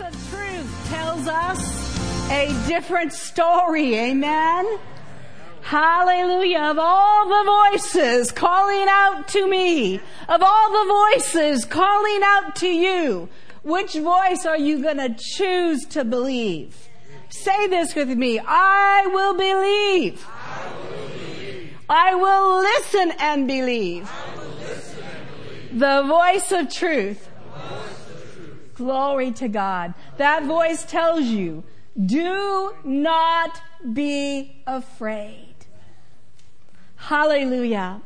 of truth tells us a different story. Amen. Hallelujah. Of all the voices calling out to me, of all the voices calling out to you, which voice are you going to choose to believe? Say this with me. I will believe. I will. Listen and believe. The voice of truth. Glory to God. That voice tells you, do not be afraid. Hallelujah.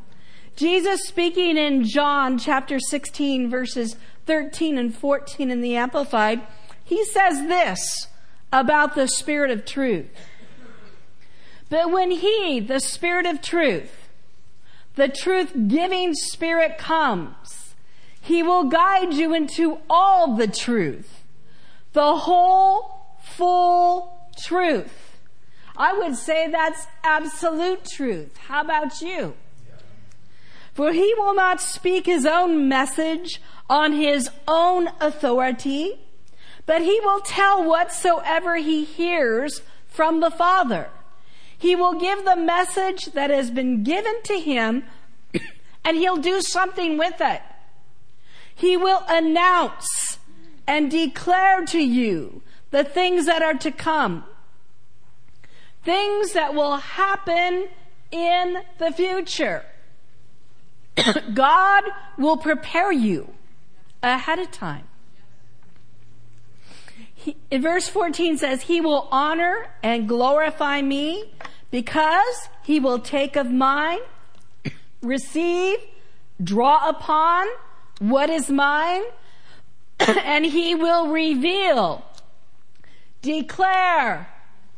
Jesus speaking in John chapter 16 verses 13 and 14 in the Amplified, he says this about the Spirit of truth. But when He, the Spirit of truth, the truth giving Spirit comes, He will guide you into all the truth, the whole, full truth. I would say that's absolute truth. How about you? For he will not speak his own message on his own authority, but he will tell whatsoever he hears from the Father. He will give the message that has been given to him and he'll do something with it. He will announce and declare to you the things that are to come. Things that will happen in the future. God will prepare you ahead of time. He, in verse 14 says, He will honor and glorify me because He will take of mine, receive, draw upon what is mine, and He will reveal, declare,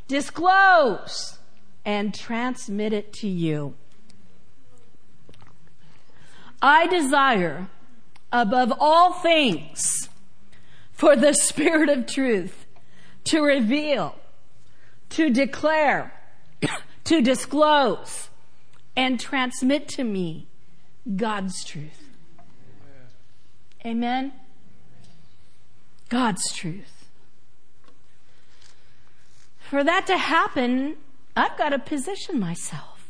disclose, and transmit it to you. I desire above all things for the Spirit of truth to reveal, to declare, to disclose, and transmit to me God's truth. Amen? God's truth. For that to happen, I've got to position myself.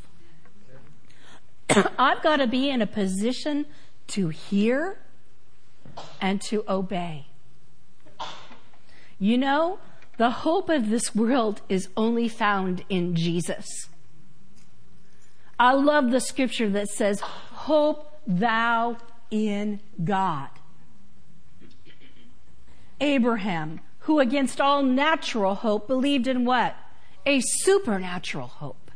I've got to be in a position to hear and to obey. You know, the hope of this world is only found in Jesus. I love the scripture that says, Hope thou in God. Abraham, who against all natural hope believed in what? A supernatural hope.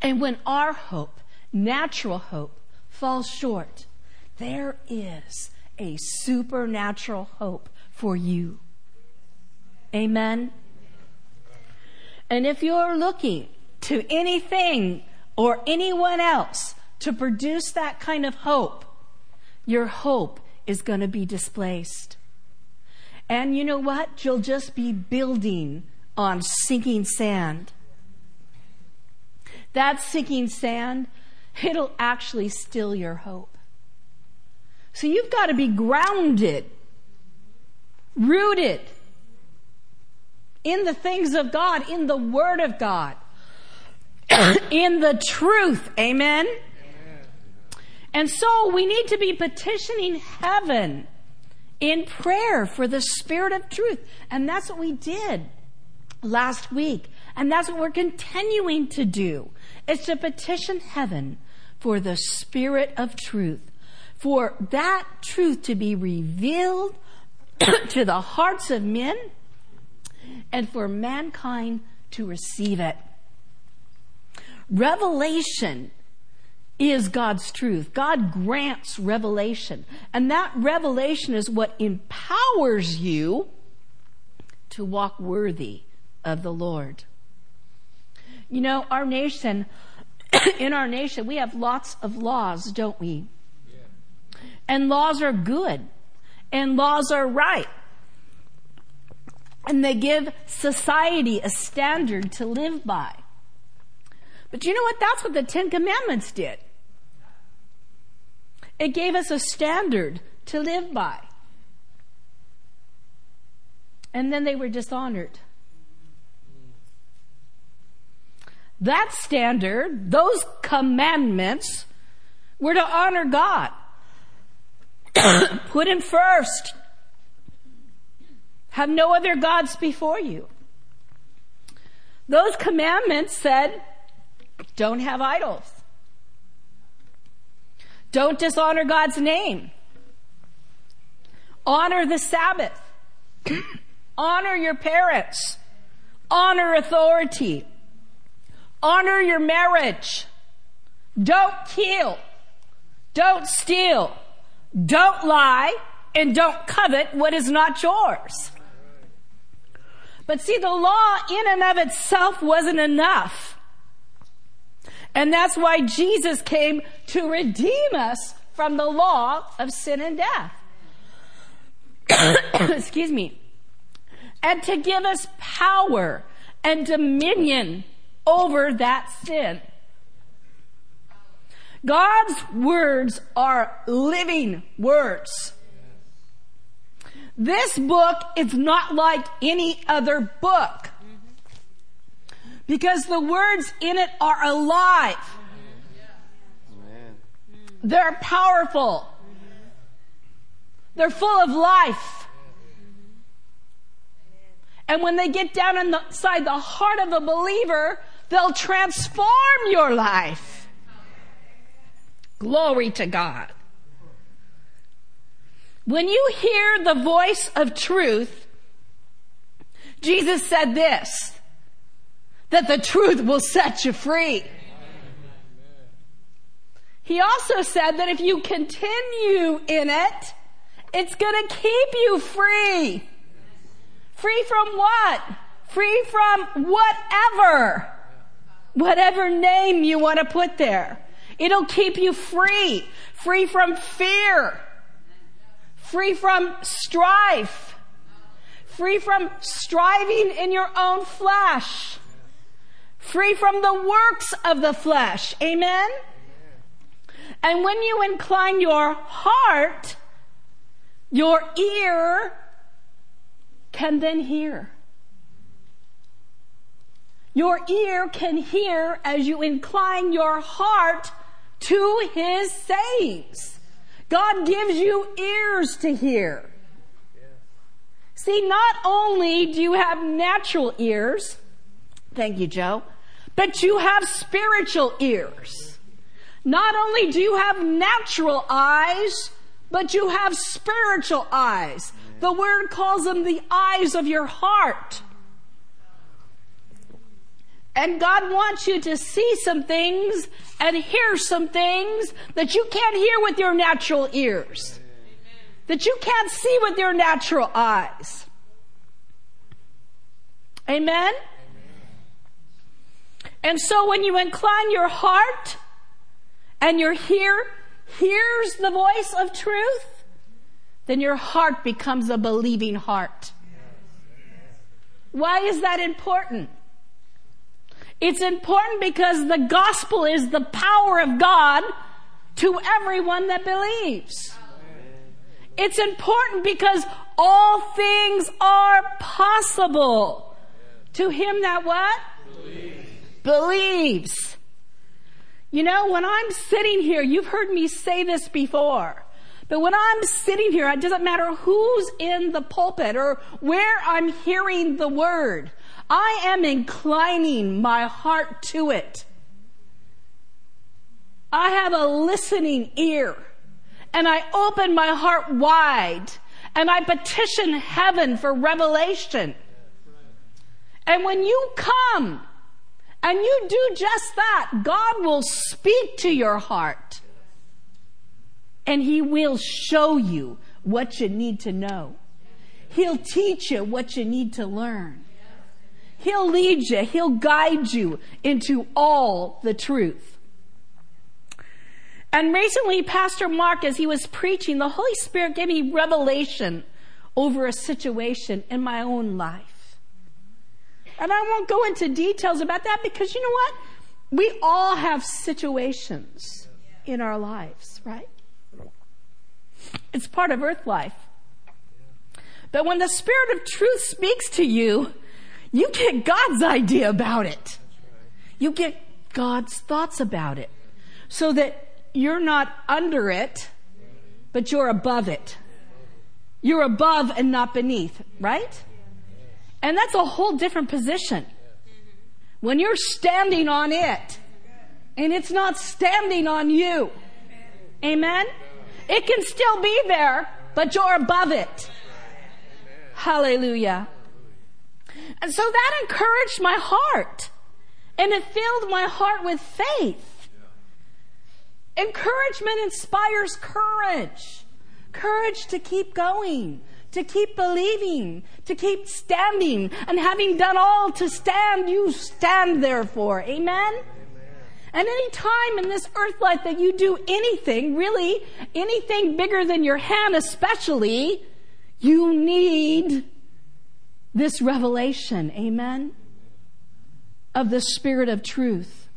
And when our hope, natural hope, falls short, there is a supernatural hope for you. Amen. And if you're looking to anything or anyone else to produce that kind of hope, your hope is going to be displaced. And you know what? You'll just be building on sinking sand. That sinking sand, it'll actually still your hope. So you've got to be grounded, rooted in the things of God, in the Word of God, in the truth. Amen? And so we need to be petitioning heaven in prayer for the Spirit of truth. And that's what we did last week. And that's what we're continuing to do. It's to petition heaven for the Spirit of truth for that truth to be revealed to the hearts of men and for mankind to receive it. Revelation is God's truth. God grants revelation. And that revelation is what empowers you to walk worthy of the Lord. You know, our nation, in our nation, we have lots of laws, don't we? And laws are good. And laws are right. And they give society a standard to live by. But you know what? That's what the Ten Commandments did. It gave us a standard to live by. and then they were dishonored. That standard, those commandments, were to honor God. Put Him first. Have no other gods before you. Those commandments said, don't have idols. Don't dishonor God's name. Honor the Sabbath. Honor your parents. Honor authority. Honor your marriage. Don't kill. Don't steal. Don't lie. And don't covet what is not yours. But see, the law in and of itself wasn't enough. And that's why Jesus came to redeem us from the law of sin and death. Excuse me. And to give us power and dominion over that sin. God's words are living words. This book is not like any other book. Because the words in it are alive. They're powerful. They're full of life. And when they get down inside the heart of a believer, they'll transform your life. Glory to God. When you hear the voice of truth, Jesus said this, that the truth will set you free. He also said that if you continue in it, it's gonna keep you free. Free from what? Free from whatever. Whatever name you want to put there. It'll keep you free. Free from fear. Free from strife. Free from striving in your own flesh. Free from the works of the flesh. Amen? And when you incline your heart, your ear can then hear. Your ear can hear as you incline your heart to His sayings. God gives you ears to hear. See, not only do you have natural ears, thank you, Joe, but you have spiritual ears. Not only do you have natural eyes, but you have spiritual eyes. The word calls them the eyes of your heart. And God wants you to see some things and hear some things that you can't hear with your natural ears. That you can't see with your natural eyes. Amen? And so when you incline your heart and your ear hears the voice of truth, then your heart becomes a believing heart. Why is that important? It's important because the gospel is the power of God to everyone that believes. It's important because all things are possible to him that what? Believes. Believes. You know, when I'm sitting here, you've heard me say this before. But when I'm sitting here, it doesn't matter who's in the pulpit or where I'm hearing the word. I am inclining my heart to it. I have a listening ear and I open my heart wide and I petition heaven for revelation. And when you come and you do just that, God will speak to your heart and He will show you what you need to know. He'll teach you what you need to learn. He'll lead you. He'll guide you into all the truth. And recently, Pastor Mark, as he was preaching, the Holy Spirit gave me revelation over a situation in my own life. And I won't go into details about that because you know what? We all have situations in our lives, right? It's part of earth life. But when the Spirit of truth speaks to you, you get God's idea about it. You get God's thoughts about it. So that you're not under it, but you're above it. You're above and not beneath, right? And that's a whole different position. When you're standing on it, and it's not standing on you. Amen? It can still be there, but you're above it. Hallelujah. And so that encouraged my heart. And it filled my heart with faith. Encouragement inspires courage. Courage to keep going, to keep believing, to keep standing. And having done all to stand, you stand therefore. Amen? And any time in this earth life that you do anything, really, anything bigger than your hand especially, you need this revelation. Amen? Of the Spirit of truth.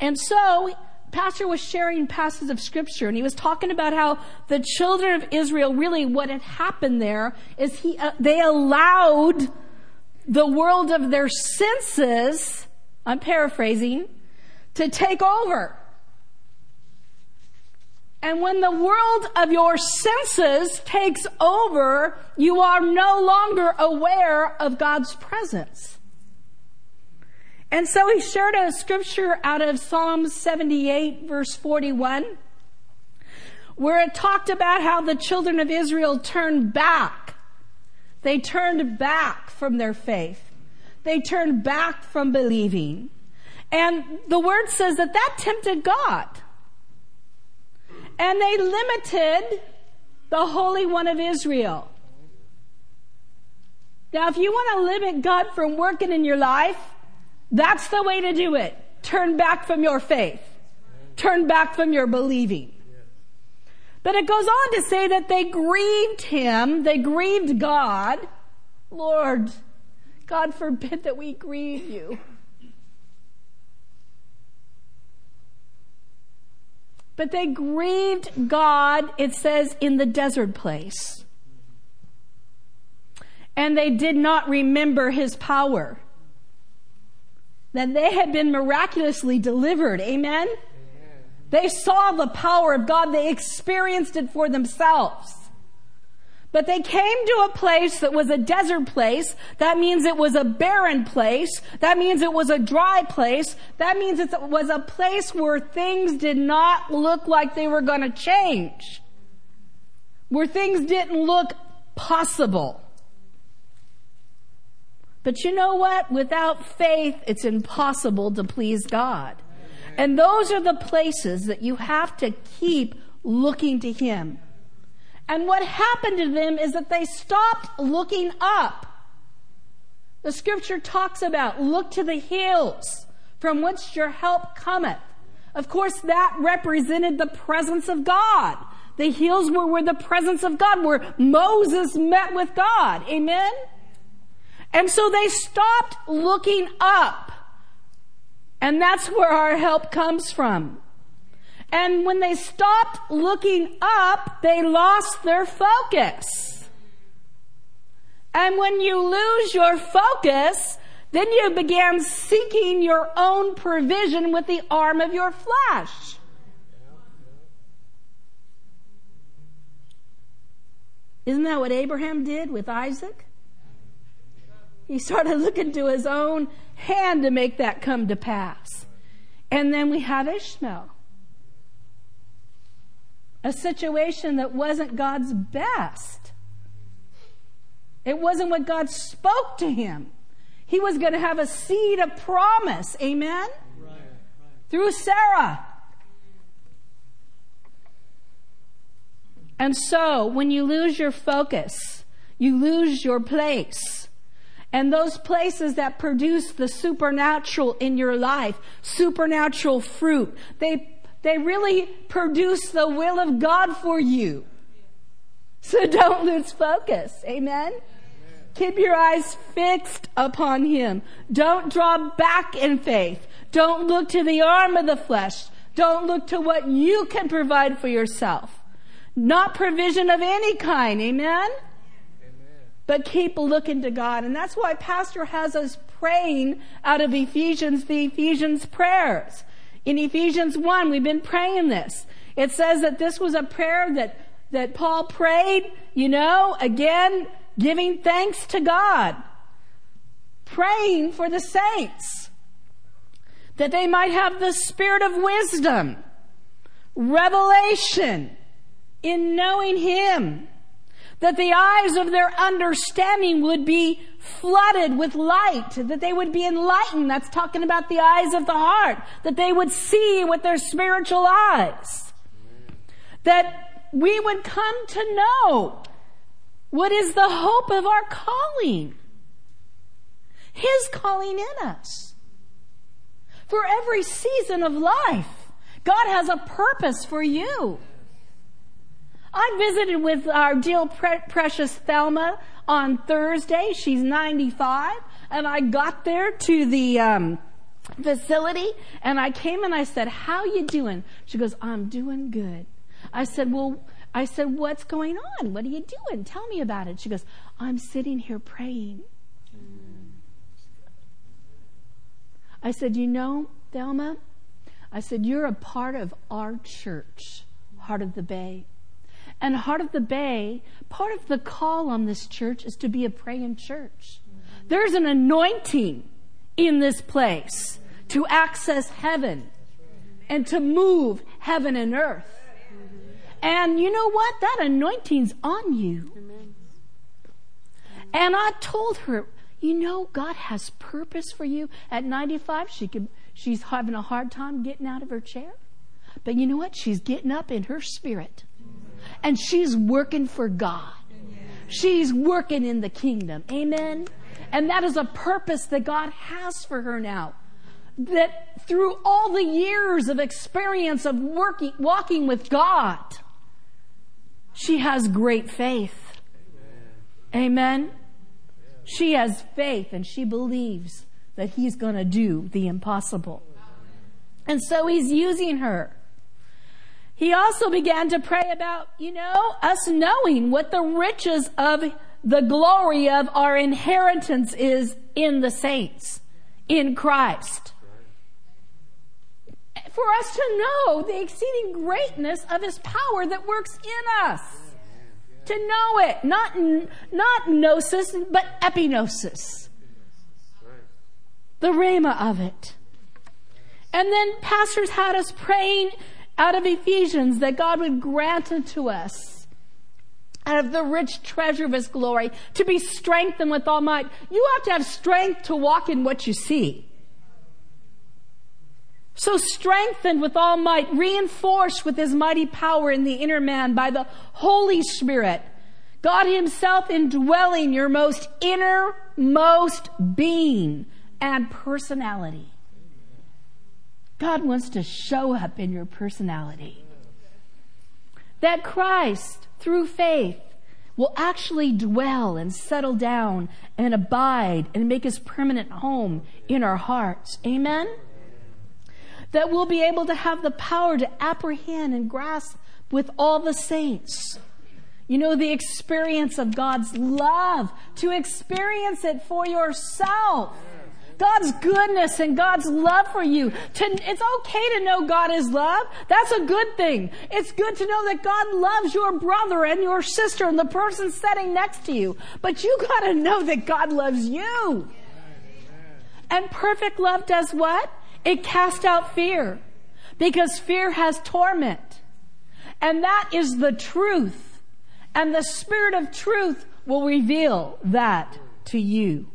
And so, Pastor was sharing passages of scripture and he was talking about how the children of Israel really what had happened there is he, uh, they allowed the world of their senses I'm paraphrasing, to take over. And when the world of your senses takes over, you are no longer aware of God's presence. And so he shared a scripture out of Psalm 78 verse 41, where it talked about how the children of Israel turned back. They turned back from their faith. They turned back from believing. And the word says that that tempted God. And they limited the Holy One of Israel. Now, if you want to limit God from working in your life, that's the way to do it. Turn back from your faith. Turn back from your believing. But it goes on to say that they grieved him, they grieved God. Lord, God forbid that we grieve you. But they grieved God, it says, in the desert place. And they did not remember his power. That they had been miraculously delivered. Amen? Amen? They saw the power of God. They experienced it for themselves. But they came to a place that was a desert place. That means it was a barren place. That means it was a dry place. That means it was a place where things did not look like they were going to change. Where things didn't look possible. But you know what? Without faith, it's impossible to please God. And those are the places that you have to keep looking to Him. And what happened to them is that they stopped looking up. The scripture talks about look to the hills from which your help cometh. Of course, that represented the presence of God. The hills were where the presence of God, where Moses met with God. Amen? And so they stopped looking up. And that's where our help comes from. And when they stopped looking up, they lost their focus. And when you lose your focus, then you began seeking your own provision with the arm of your flesh. Isn't that what Abraham did with Isaac? He started looking to his own hand to make that come to pass. And then we have Ishmael a situation that wasn't God's best. It wasn't what God spoke to him. He was going to have a seed of promise. Amen? Right, right. Through Sarah. And so, when you lose your focus, you lose your place. And those places that produce the supernatural in your life, supernatural fruit, they they really produce the will of God for you. So don't lose focus. Amen? Keep your eyes fixed upon Him. Don't draw back in faith. Don't look to the arm of the flesh. Don't look to what you can provide for yourself. Not provision of any kind. Amen? But keep looking to God. And that's why Pastor has us praying out of Ephesians, the Ephesians prayers. In Ephesians 1, we've been praying this. It says that this was a prayer that, that Paul prayed, you know, again, giving thanks to God. Praying for the saints. That they might have the spirit of wisdom, revelation in knowing Him that the eyes of their understanding would be flooded with light, that they would be enlightened. That's talking about the eyes of the heart, that they would see with their spiritual eyes. That we would come to know what is the hope of our calling. His calling in us. For every season of life, God has a purpose for you. I visited with our dear pre- precious Thelma on Thursday. She's 95. And I got there to the, um, facility and I came and I said, how you doing? She goes, I'm doing good. I said, well, I said, what's going on? What are you doing? Tell me about it. She goes, I'm sitting here praying. I said, you know, Thelma, I said, you're a part of our church, Heart of the Bay. And Heart of the Bay, part of the call on this church is to be a praying church. There's an anointing in this place to access heaven and to move heaven and earth. And you know what? That anointing's on you. And I told her, you know, God has purpose for you. At 95, she could, she's having a hard time getting out of her chair. But you know what? She's getting up in her spirit and she's working for God. She's working in the kingdom. Amen. And that is a purpose that God has for her now. That through all the years of experience of working, walking with God, she has great faith. Amen. She has faith and she believes that he's going to do the impossible. And so he's using her. He also began to pray about, you know, us knowing what the riches of the glory of our inheritance is in the saints, in Christ. For us to know the exceeding greatness of His power that works in us. To know it. Not, not gnosis, but epignosis. The rhema of it. And then pastors had us praying out of Ephesians that God would grant unto us out of the rich treasure of his glory to be strengthened with all might. You have to have strength to walk in what you see. So strengthened with all might, reinforced with his mighty power in the inner man by the Holy Spirit. God himself indwelling your most innermost being and personality. God wants to show up in your personality. That Christ, through faith, will actually dwell and settle down and abide and make his permanent home in our hearts. Amen? That we'll be able to have the power to apprehend and grasp with all the saints. You know, the experience of God's love, to experience it for yourself. God's goodness and God's love for you. It's okay to know God is love. That's a good thing. It's good to know that God loves your brother and your sister and the person sitting next to you. But you gotta know that God loves you. And perfect love does what? It casts out fear. Because fear has torment. And that is the truth. And the Spirit of truth will reveal that to you.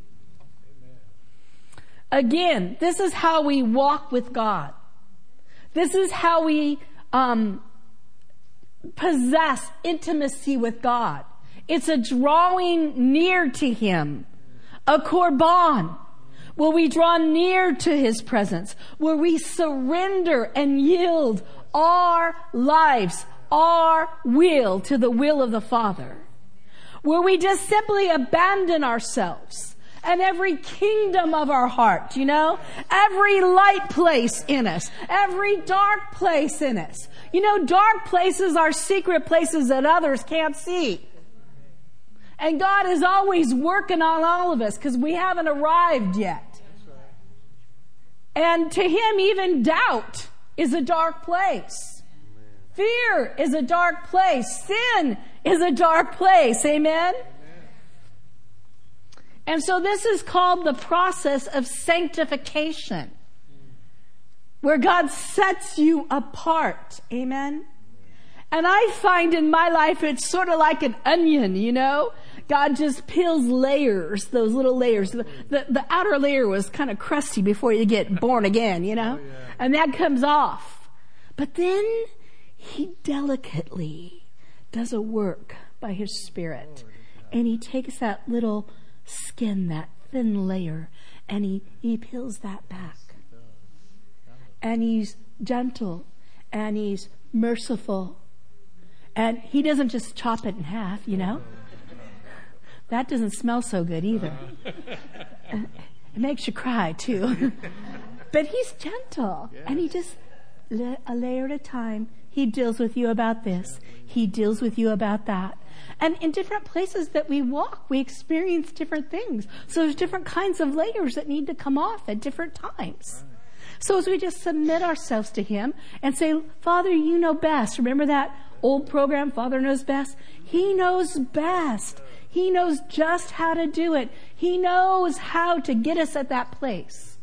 Again, this is how we walk with God. This is how we um, possess intimacy with God. It's a drawing near to Him, a korban, where we draw near to His presence, where we surrender and yield our lives, our will to the will of the Father, where we just simply abandon ourselves and every kingdom of our heart, you know? Every light place in us, every dark place in us. You know, dark places are secret places that others can't see. And God is always working on all of us because we haven't arrived yet. And to Him, even doubt is a dark place. Fear is a dark place. Sin is a dark place. Amen? And so this is called the process of sanctification, where God sets you apart. Amen? And I find in my life it's sort of like an onion, you know? God just peels layers, those little layers. The, the, the outer layer was kind of crusty before you get born again, you know? Oh, yeah. And that comes off. But then He delicately does a work by His Spirit. And He takes that little skin, that thin layer, and He, he peels that back. And He's gentle and He's merciful and he doesn't just chop it in half, you know? That doesn't smell so good either. it makes you cry too. but he's gentle and he just, a layer at a time, he deals with you about this. He deals with you about that. And in different places that we walk, we experience different things. So there's different kinds of layers that need to come off at different times. So as we just submit ourselves to Him and say, Father, you know best. Remember that old program, Father Knows Best? He knows best. He knows just how to do it. He knows how to get us at that place.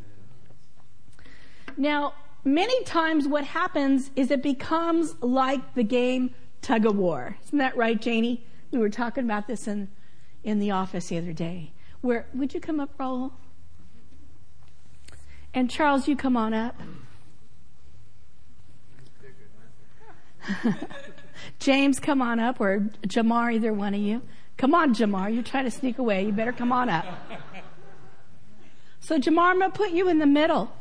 Now, many times what happens is it becomes like the game tug of war. Isn't that right, Janie? We were talking about this in, in the office the other day. Where, would you come up, Raul? And Charles, you come on up. James, come on up, or Jamar, either one of you. Come on, Jamar. You're trying to sneak away. You better come on up. So, Jamar, I'm going to put you in the middle.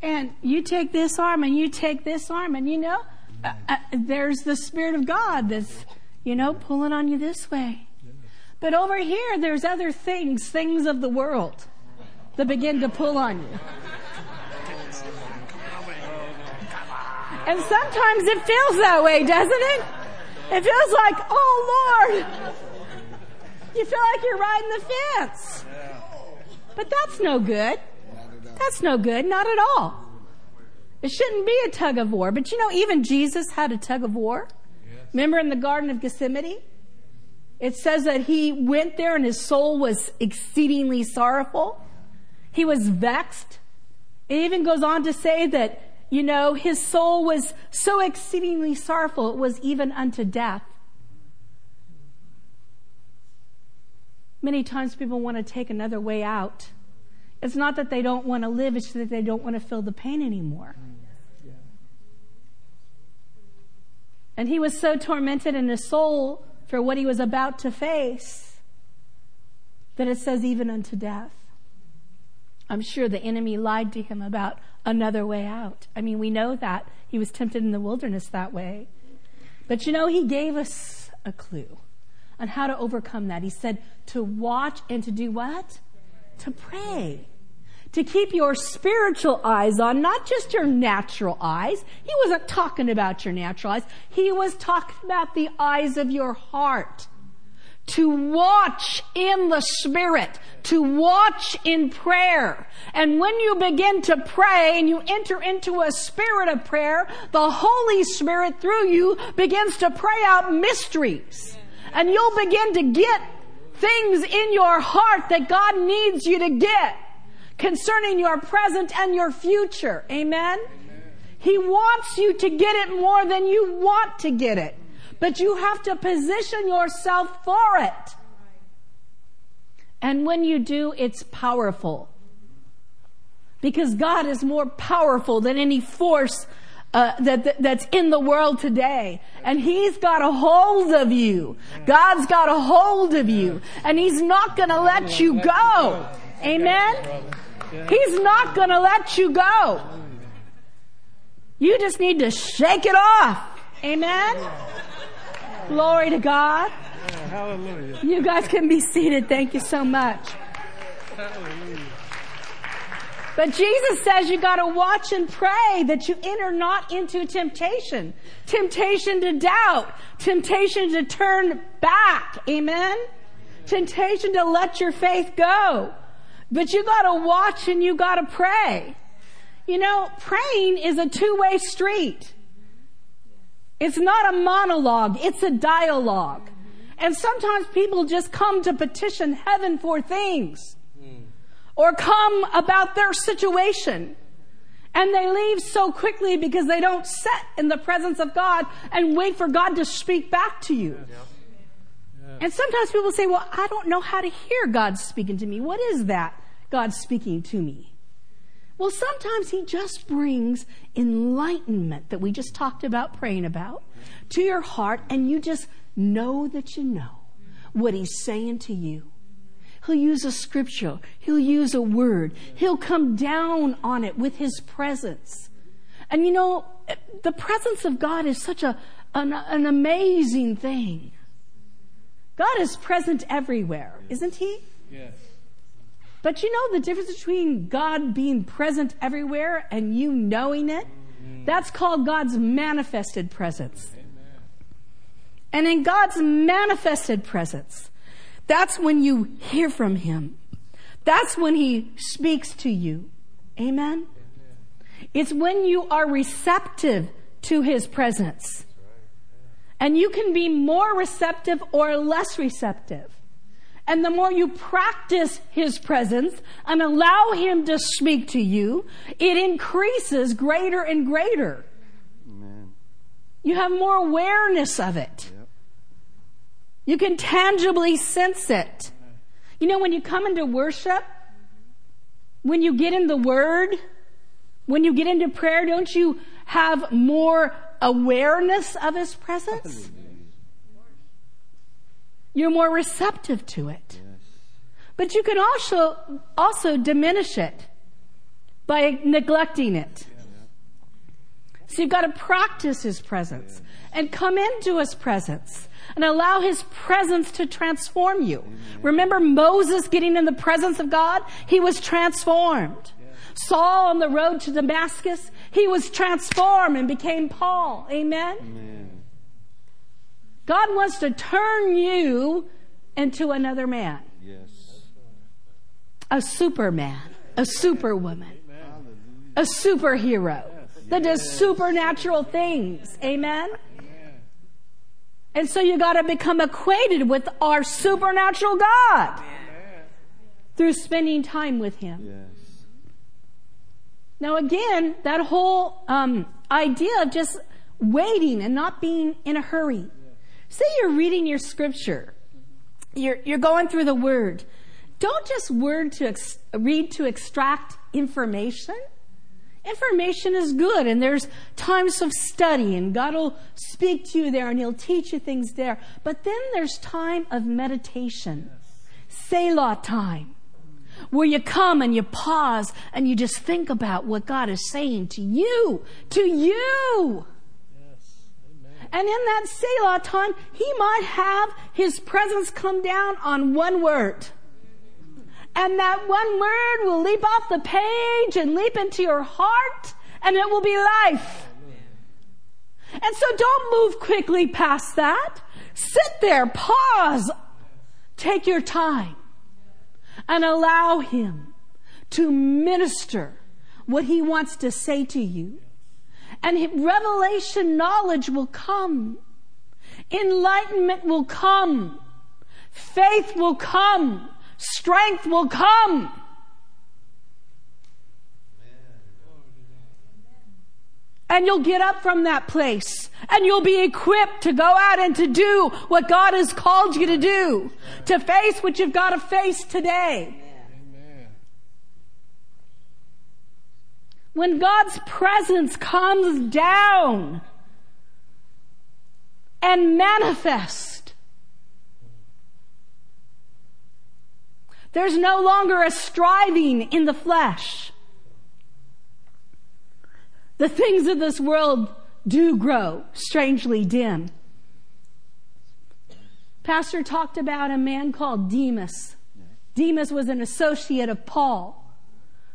And you take this arm and you take this arm, and you know, uh, uh, there's the Spirit of God that's, you know, pulling on you this way. But over here, there's other things, things of the world, that begin to pull on you. And sometimes it feels that way, doesn't it? It feels like, oh Lord, you feel like you're riding the fence. But that's no good. That's no good, not at all. It shouldn't be a tug of war. But you know, even Jesus had a tug of war. Remember in the Garden of Gethsemane? It says that he went there and his soul was exceedingly sorrowful. He was vexed. It even goes on to say that, you know, his soul was so exceedingly sorrowful, it was even unto death. Many times people want to take another way out. It's not that they don't want to live, it's that they don't want to feel the pain anymore. And he was so tormented in his soul for what he was about to face that it says even unto death. I'm sure the enemy lied to him about another way out. I mean, we know that he was tempted in the wilderness that way. But you know, he gave us a clue on how to overcome that. He said to watch and to do what? To pray to keep your spiritual eyes on, not just your natural eyes. He wasn't talking about your natural eyes. He was talking about the eyes of your heart. To watch in the Spirit, to watch in prayer. And when you begin to pray and you enter into a spirit of prayer, the Holy Spirit through you begins to pray out mysteries. And you'll begin to get things in your heart that God needs you to get concerning your present and your future. Amen? Amen? He wants you to get it more than you want to get it. But you have to position yourself for it. And when you do, it's powerful. Because God is more powerful than any force uh, that, that, that's in the world today. And He's got a hold of you. God's got a hold of you. And He's not going to let you go. Amen? He's not going to let you go. You just need to shake it off. Amen? Glory to God. Hallelujah. You guys can be seated. Thank you so much. Hallelujah. But Jesus says you gotta watch and pray that you enter not into temptation. Temptation to doubt. Temptation to turn back. Amen? Temptation to let your faith go. But you gotta watch and you gotta pray. You know, praying is a two-way street. It's not a monologue, it's a dialogue. And sometimes people just come to petition heaven for things hmm. or come about their situation. And they leave so quickly because they don't sit in the presence of God and wait for God to speak back to you. Mm. And sometimes people say, well, I don't know how to hear God speaking to me. What is that God speaking to me? Well, sometimes He just brings enlightenment that we just talked about praying about to your heart and you just know that you know what He's saying to you. He'll use a scripture. He'll use a word. He'll come down on it with his presence. And you know, the presence of God is such a, an, an amazing thing. God is present everywhere, isn't he? Yes. But you know the difference between God being present everywhere and you knowing it? Mm-hmm. That's called God's manifested presence. And in God's manifested presence, that's when you hear from Him. That's when He speaks to you. Amen? It's when you are receptive to His presence. And you can be more receptive or less receptive. And the more you practice His presence and allow Him to speak to you, it increases greater and greater. Amen. You have more awareness of it. Yep. You can tangibly sense it. You know, when you come into worship, when you get in the Word, when you get into prayer, don't you have more awareness of His presence? You're more receptive to it. But you can also, also diminish it by neglecting it. So you've got to practice His presence and come into His presence and allow His presence to transform you. Remember Moses getting in the presence of God? He was transformed. Saul on the road to Damascus, he was transformed and became Paul. Amen? Amen. God wants to turn you into another man. Yes. A superman, a superwoman, a superhero that does supernatural things. Amen? And so you gotta become acquainted with our supernatural God through spending time with Him. Yes. Now again, that whole um, idea of just waiting and not being in a hurry. Say you're reading your scripture. You're, you're going through the word. Don't just word to ex- read to extract information. Information is good and there's times of study and God will speak to you there and He'll teach you things there. But then there's time of meditation. Selah time where you come and you pause and you just think about what God is saying to you, to you. And in that Selah time, He might have His presence come down on one word. And that one word will leap off the page and leap into your heart and it will be life. And so don't move quickly past that. Sit there, pause, take your time and allow Him to minister what He wants to say to you. And revelation knowledge will come. Enlightenment will come. Faith will come. Strength will come. And you'll get up from that place and you'll be equipped to go out and to do what God has called you to do, to face what you've got to face today. When God's presence comes down and manifest, there's no longer a striving in the flesh. The things of this world do grow strangely dim. Pastor talked about a man called Demas. Demas was an associate of Paul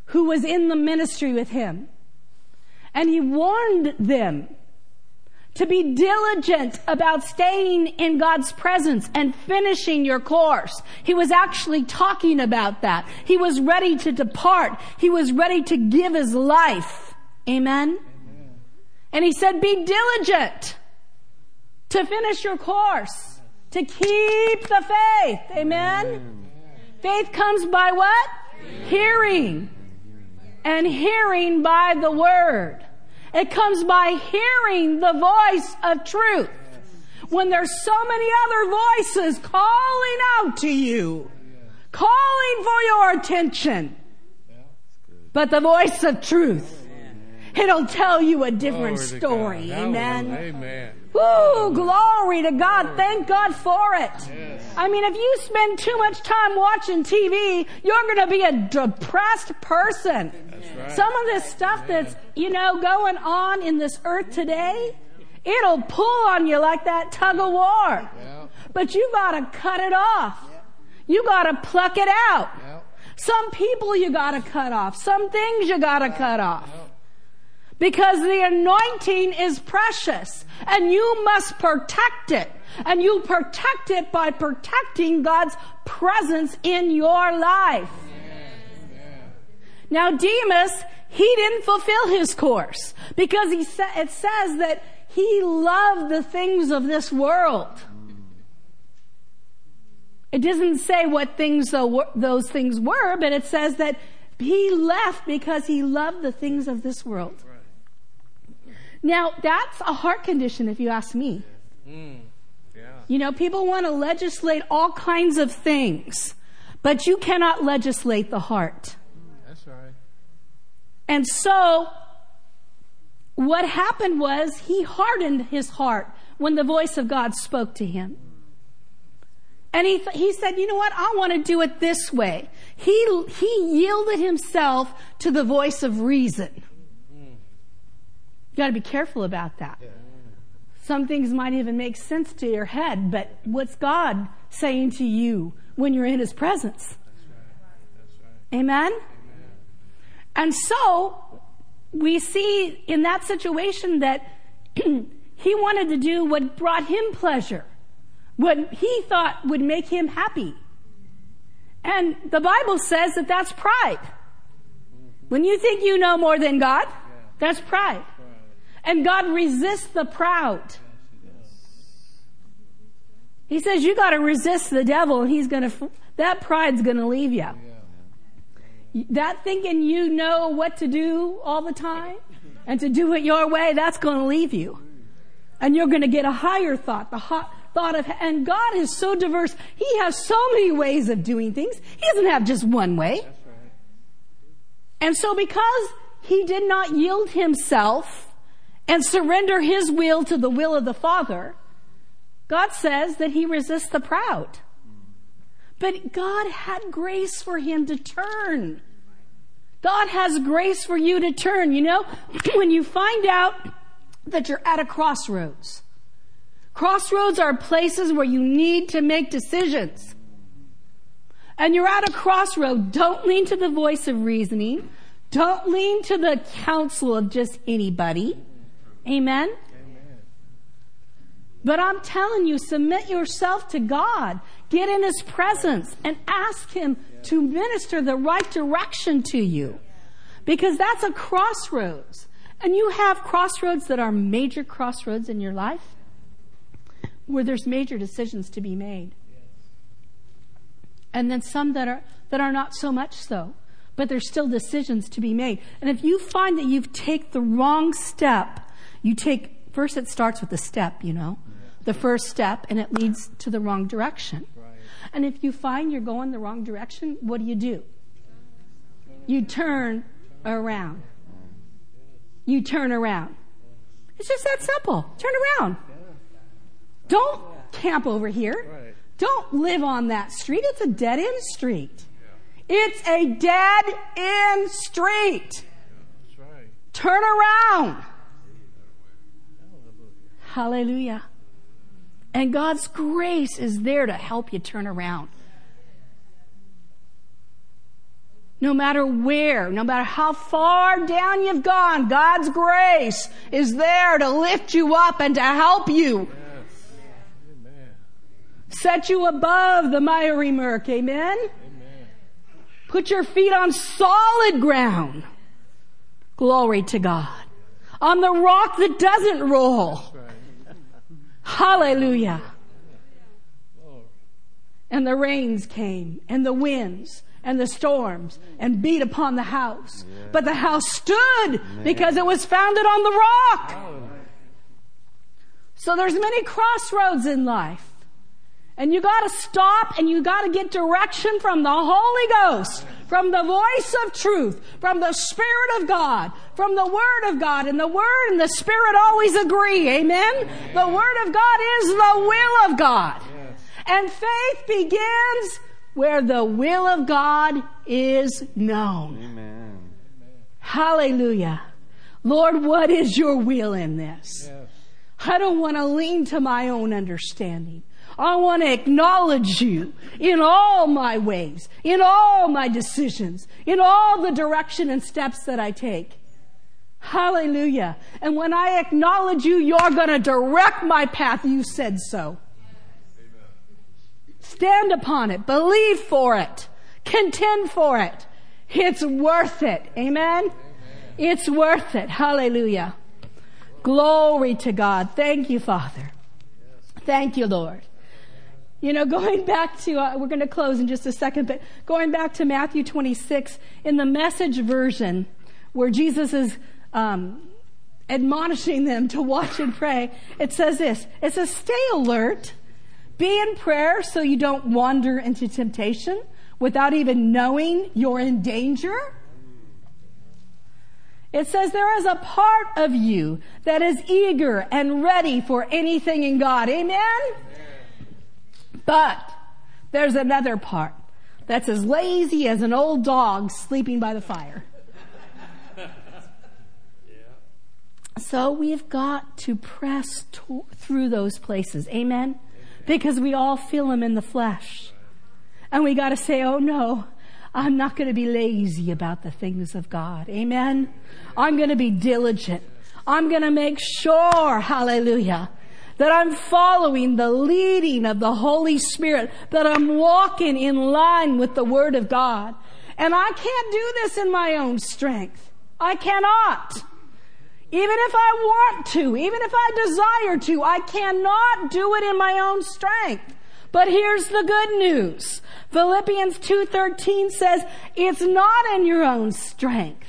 who was in the ministry with him. And he warned them to be diligent about staying in God's presence and finishing your course. He was actually talking about that. He was ready to depart. He was ready to give his life. Amen. Amen. And he said, be diligent to finish your course, to keep the faith. Amen. Amen. Faith comes by what? Hearing. And hearing by the word. It comes by hearing the voice of truth. When there's so many other voices calling out to you, calling for your attention. But the voice of truth, it'll tell you a different story. Amen. Amen. Woo, glory to God. Thank God for it. Yes. I mean, if you spend too much time watching TV, you're going to be a depressed person. Right. Some of this stuff that's, you know, going on in this earth today, it'll pull on you like that tug of war. Yeah. But you gotta cut it off. You gotta pluck it out. Some people you gotta cut off. Some things you gotta cut off. Because the anointing is precious and you must protect it. And you protect it by protecting God's presence in your life. Now Demas, he didn't fulfill his course because he sa- it says that he loved the things of this world. It doesn't say what things those things were, but it says that he left because he loved the things of this world. Now, that's a heart condition, if you ask me. Mm, yeah. You know, people want to legislate all kinds of things, but you cannot legislate the heart. That's right. And so, what happened was he hardened his heart when the voice of God spoke to him. And he, he said, you know what? I want to do it this way. He, he yielded himself to the voice of reason. You got to be careful about that. Some things might even make sense to your head, but what's God saying to you when you're in His presence? Amen? And so, we see in that situation that he wanted to do what brought him pleasure, what he thought would make him happy. And the Bible says that that's pride. Mm-hmm. When you think you know more than God, that's pride. And God resists the proud. He says you got to resist the devil and he's going to, that pride's going to leave you. That thinking you know what to do all the time and to do it your way, that's going to leave you. And you're going to get a higher thought, the hot thought of, and God is so diverse. He has so many ways of doing things. He doesn't have just one way. And so because he did not yield himself and surrender his will to the will of the Father, God says that he resists the proud. But God had grace for him to turn. God has grace for you to turn. You know, when you find out that you're at a crossroads, crossroads are places where you need to make decisions. And you're at a crossroad, don't lean to the voice of reasoning. Don't lean to the counsel of just anybody. Amen? Amen? But I'm telling you, submit yourself to God. Get in His presence and ask Him to minister the right direction to you. Because that's a crossroads. And you have crossroads that are major crossroads in your life where there's major decisions to be made. And then some that are, that are not so much so, but there's still decisions to be made. And if you find that you've taken the wrong step, you take, first it starts with a step, you know, the first step, and it leads to the wrong direction. And if you find you're going the wrong direction, what do you do? You turn around. You turn around. It's just that simple. Turn around. Don't camp over here. Don't live on that street. It's a dead end street. It's a dead end street. Turn around. Hallelujah. And God's grace is there to help you turn around. No matter where, no matter how far down you've gone, God's grace is there to lift you up and to help you. Set you above the miry murk. Amen? Put your feet on solid ground. Glory to God. On the rock that doesn't roll. Hallelujah. And the rains came and the winds and the storms and beat upon the house. But the house stood because it was founded on the rock. So there's many crossroads in life. And you gotta stop and you gotta get direction from the Holy Ghost, from the voice of truth, from the Spirit of God, from the Word of God. And the Word and the Spirit always agree. Amen? The Word of God is the will of God. And faith begins where the will of God is known. Amen. Hallelujah. Lord, what is your will in this? I don't want to lean to my own understanding. I want to acknowledge you in all my ways, in all my decisions, in all the direction and steps that I take. Hallelujah. And when I acknowledge you, you're going to direct my path. You said so. Stand upon it. Believe for it. Contend for it. It's worth it. Amen? It's worth it. Hallelujah. Glory to God. Thank you, Father. Thank you, Lord. You know, going back to, uh, we're going to close in just a second, but going back to Matthew 26, in the message version, where Jesus is um, admonishing them to watch and pray, it says this It says, Stay alert, be in prayer so you don't wander into temptation without even knowing you're in danger. It says there is a part of you that is eager and ready for anything in God. Amen? But there's another part that's as lazy as an old dog sleeping by the fire. So we've got to press to- through those places. Amen? Because we all feel them in the flesh. And we got to say, oh no, I'm not going to be lazy about the things of God. Amen? I'm going to be diligent. I'm going to make sure, hallelujah, that I'm following the leading of the Holy Spirit, that I'm walking in line with the Word of God. And I can't do this in my own strength. I cannot. Even if I want to, even if I desire to, I cannot do it in my own strength. But here's the good news. Philippians 2:13 says, "It's not in your own strength.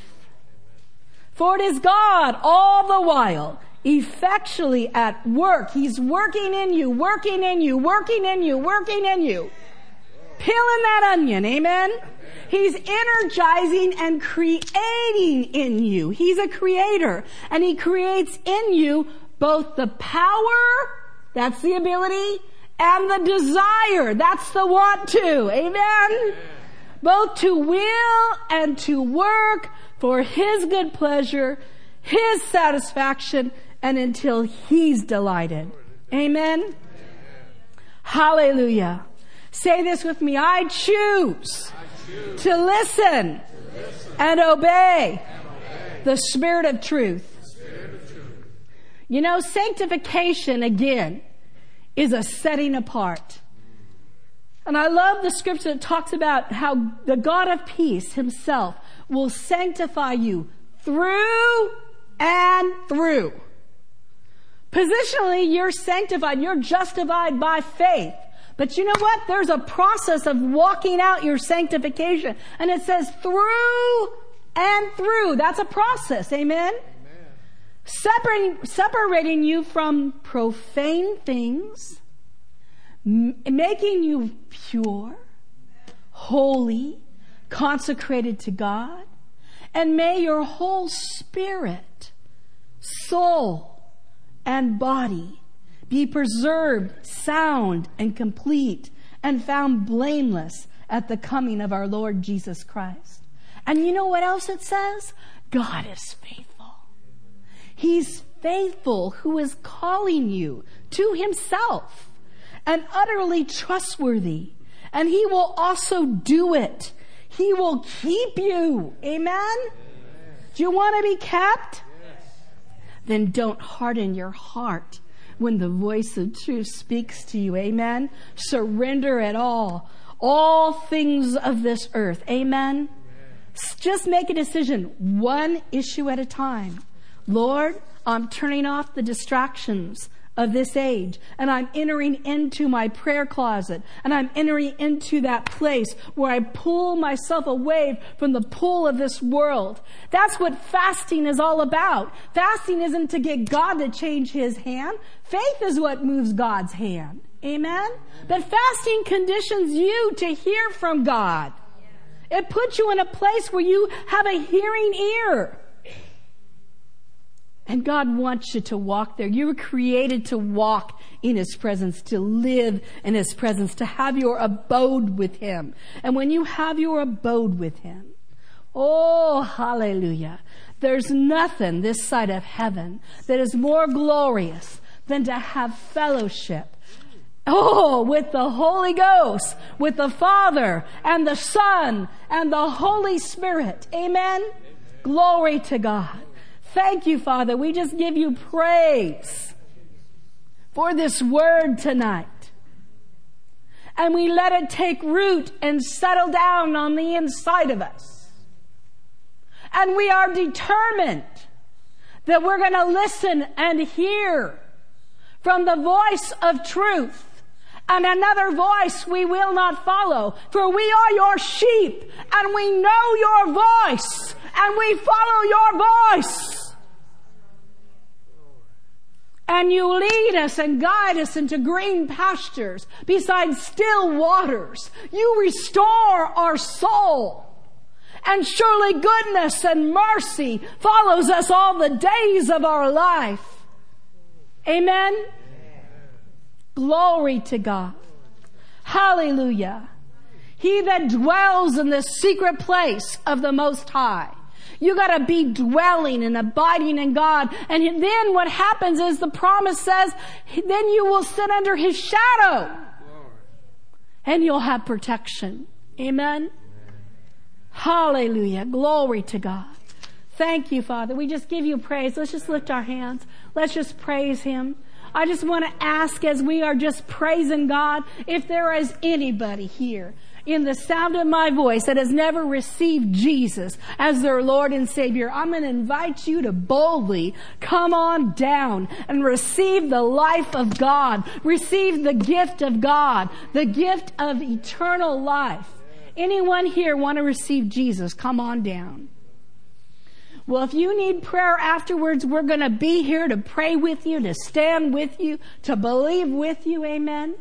For it is God all the while effectually at work. He's working in you, working in you, working in you, working in you. Peeling that onion, amen? He's energizing and creating in you. He's a creator. And he creates in you both the power, that's the ability, and the desire, that's the want to. Amen? Both to will and to work for his good pleasure, his satisfaction, and until he's delighted. Amen? Hallelujah. Say this with me. I choose, to listen, and obey, the Spirit of truth. You know, sanctification, again, is a setting apart. And I love the scripture that talks about how the God of peace himself will sanctify you through and through. Positionally, you're sanctified, you're justified by faith. But you know what? There's a process of walking out your sanctification. And it says through and through. That's a process. Amen? Amen. Separating, separating you from profane things, m- making you pure, holy, consecrated to God. And may your whole spirit, soul, and body be preserved sound and complete and found blameless at the coming of our Lord Jesus Christ. And you know what else it says? God is faithful. He's faithful who is calling you to himself. and utterly trustworthy. And he will also do it. He will keep you. Amen? Do you want to be kept? Then don't harden your heart when the voice of truth speaks to you. Amen? Surrender it all. All things of this earth. Amen? Just make a decision, one issue at a time. Lord, I'm turning off the distractions of this age and I'm entering into my prayer closet and I'm entering into that place where I pull myself away from the pull of this world. That's what fasting is all about. Fasting isn't to get God to change his hand. Faith is what moves God's hand. Amen? But fasting conditions you to hear from God. It puts you in a place where you have a hearing ear. And God wants you to walk there. You were created to walk in His presence, to live in His presence, to have your abode with Him. And when you have your abode with Him, oh, hallelujah, there's nothing this side of heaven that is more glorious than to have fellowship Oh, with the Holy Ghost, with the Father and the Son and the Holy Spirit. Amen. Amen. Glory to God. Thank you, Father. We just give you praise for this word tonight. And we let it take root and settle down on the inside of us. And we are determined that we're going to listen and hear from the voice of truth and another voice we will not follow. For we are your sheep, and we know your voice, and we follow your voice. And you lead us and guide us into green pastures beside still waters. You restore our soul. And surely goodness and mercy follows us all the days of our life. Amen. Glory to God. Hallelujah. He that dwells in the secret place of the Most High. You gotta be dwelling and abiding in God. And then what happens is the promise says, then you will sit under His shadow. And you'll have protection. Amen. Hallelujah. Glory to God. Thank you, Father. We just give you praise. Let's just lift our hands. Let's just praise Him. I just want to ask as we are just praising God, if there is anybody here in the sound of my voice that has never received Jesus as their Lord and Savior, I'm going to invite you to boldly come on down and receive the life of God, receive the gift of God, the gift of eternal life. Anyone here want to receive Jesus? Come on down. Well, if you need prayer afterwards, we're going to be here to pray with you, to stand with you, to believe with you. Amen.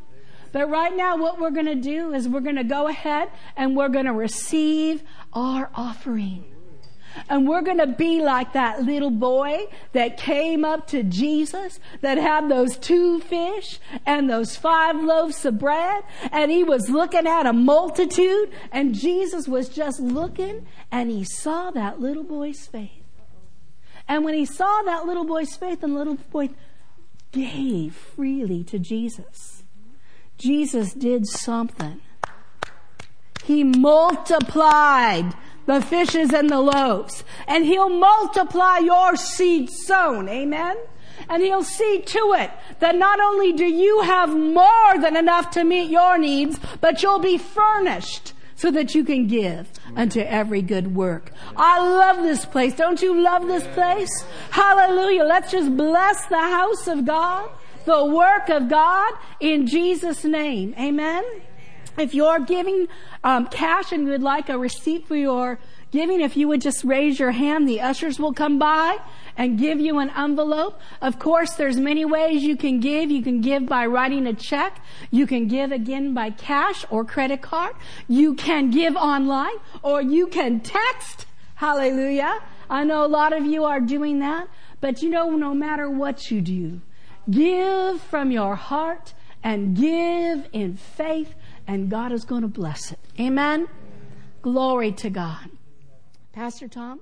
But right now, what we're going to do is we're going to go ahead and we're going to receive our offering. And we're going to be like that little boy that came up to Jesus that had those two fish and those five loaves of bread. And he was looking at a multitude and Jesus was just looking and he saw that little boy's faith. And when he saw that little boy's faith the little boy gave freely to Jesus, Jesus did something. He multiplied the fishes and the loaves. And he'll multiply your seed sown. Amen? And he'll see to it that not only do you have more than enough to meet your needs, but you'll be furnished so that you can give unto every good work. I love this place. Don't you love this place? Hallelujah. Let's just bless the house of God, the work of God in Jesus' name. Amen. If you're giving um, cash and you would like a receipt for your giving, if you would just raise your hand, the ushers will come by and give you an envelope. Of course, there's many ways you can give. You can give by writing a check. You can give again by cash or credit card. You can give online or you can text. Hallelujah. I know a lot of you are doing that, but you know, no matter what you do, give from your heart and give in faith and God is going to bless it. Amen. Glory to God. Pastor Tom?